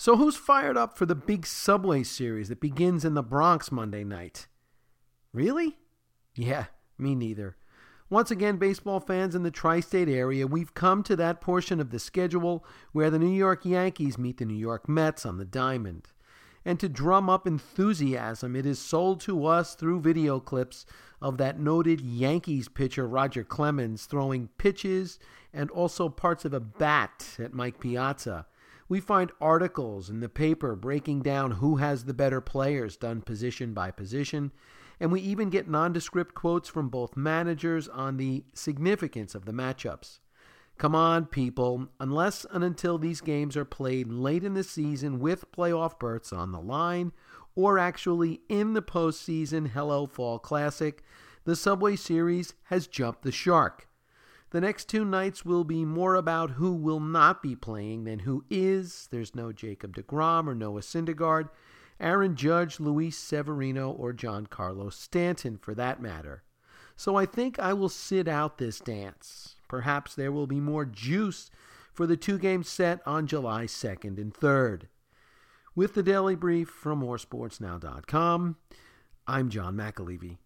So, who's fired up for the big Subway series that begins in the Bronx Monday night? Really? Yeah, me neither. Once again, baseball fans in the tri state area, we've come to that portion of the schedule where the New York Yankees meet the New York Mets on the diamond. And to drum up enthusiasm, it is sold to us through video clips of that noted Yankees pitcher Roger Clemens throwing pitches and also parts of a bat at Mike Piazza. We find articles in the paper breaking down who has the better players done position by position and we even get nondescript quotes from both managers on the significance of the matchups. Come on, people, unless and until these games are played late in the season with playoff berths on the line, or actually in the postseason Hello Fall Classic, the Subway Series has jumped the shark. The next two nights will be more about who will not be playing than who is. There's no Jacob DeGrom or Noah Syndergaard, Aaron Judge, Luis Severino, or Giancarlo Stanton for that matter. So I think I will sit out this dance. Perhaps there will be more juice for the two game set on July 2nd and 3rd. With the Daily Brief from moresportsnow.com, I'm John McAlevey.